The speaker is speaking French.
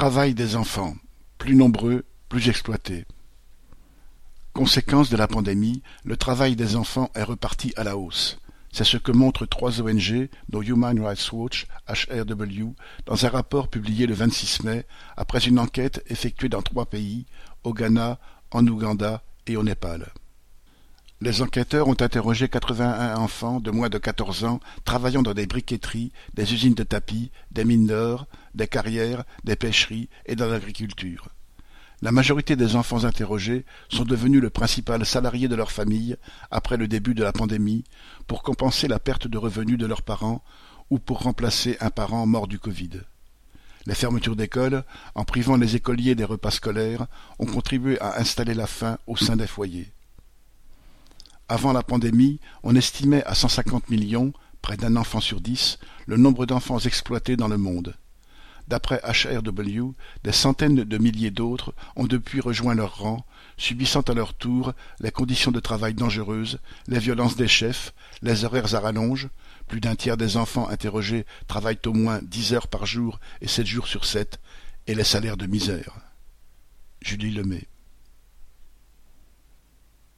Travail des enfants, plus nombreux, plus exploités. Conséquence de la pandémie, le travail des enfants est reparti à la hausse. C'est ce que montrent trois ONG, dont Human Rights Watch, HRW, dans un rapport publié le 26 mai, après une enquête effectuée dans trois pays, au Ghana, en Ouganda et au Népal. Les enquêteurs ont interrogé 81 enfants de moins de 14 ans travaillant dans des briqueteries, des usines de tapis, des mines d'or, des carrières, des pêcheries et dans l'agriculture. La majorité des enfants interrogés sont devenus le principal salarié de leur famille après le début de la pandémie pour compenser la perte de revenus de leurs parents ou pour remplacer un parent mort du Covid. Les fermetures d'écoles, en privant les écoliers des repas scolaires, ont contribué à installer la faim au sein des foyers. Avant la pandémie, on estimait à 150 millions, près d'un enfant sur dix, le nombre d'enfants exploités dans le monde. D'après HRW, des centaines de milliers d'autres ont depuis rejoint leur rang, subissant à leur tour les conditions de travail dangereuses, les violences des chefs, les horaires à rallonge, plus d'un tiers des enfants interrogés travaillent au moins dix heures par jour et sept jours sur sept, et les salaires de misère. Julie Lemay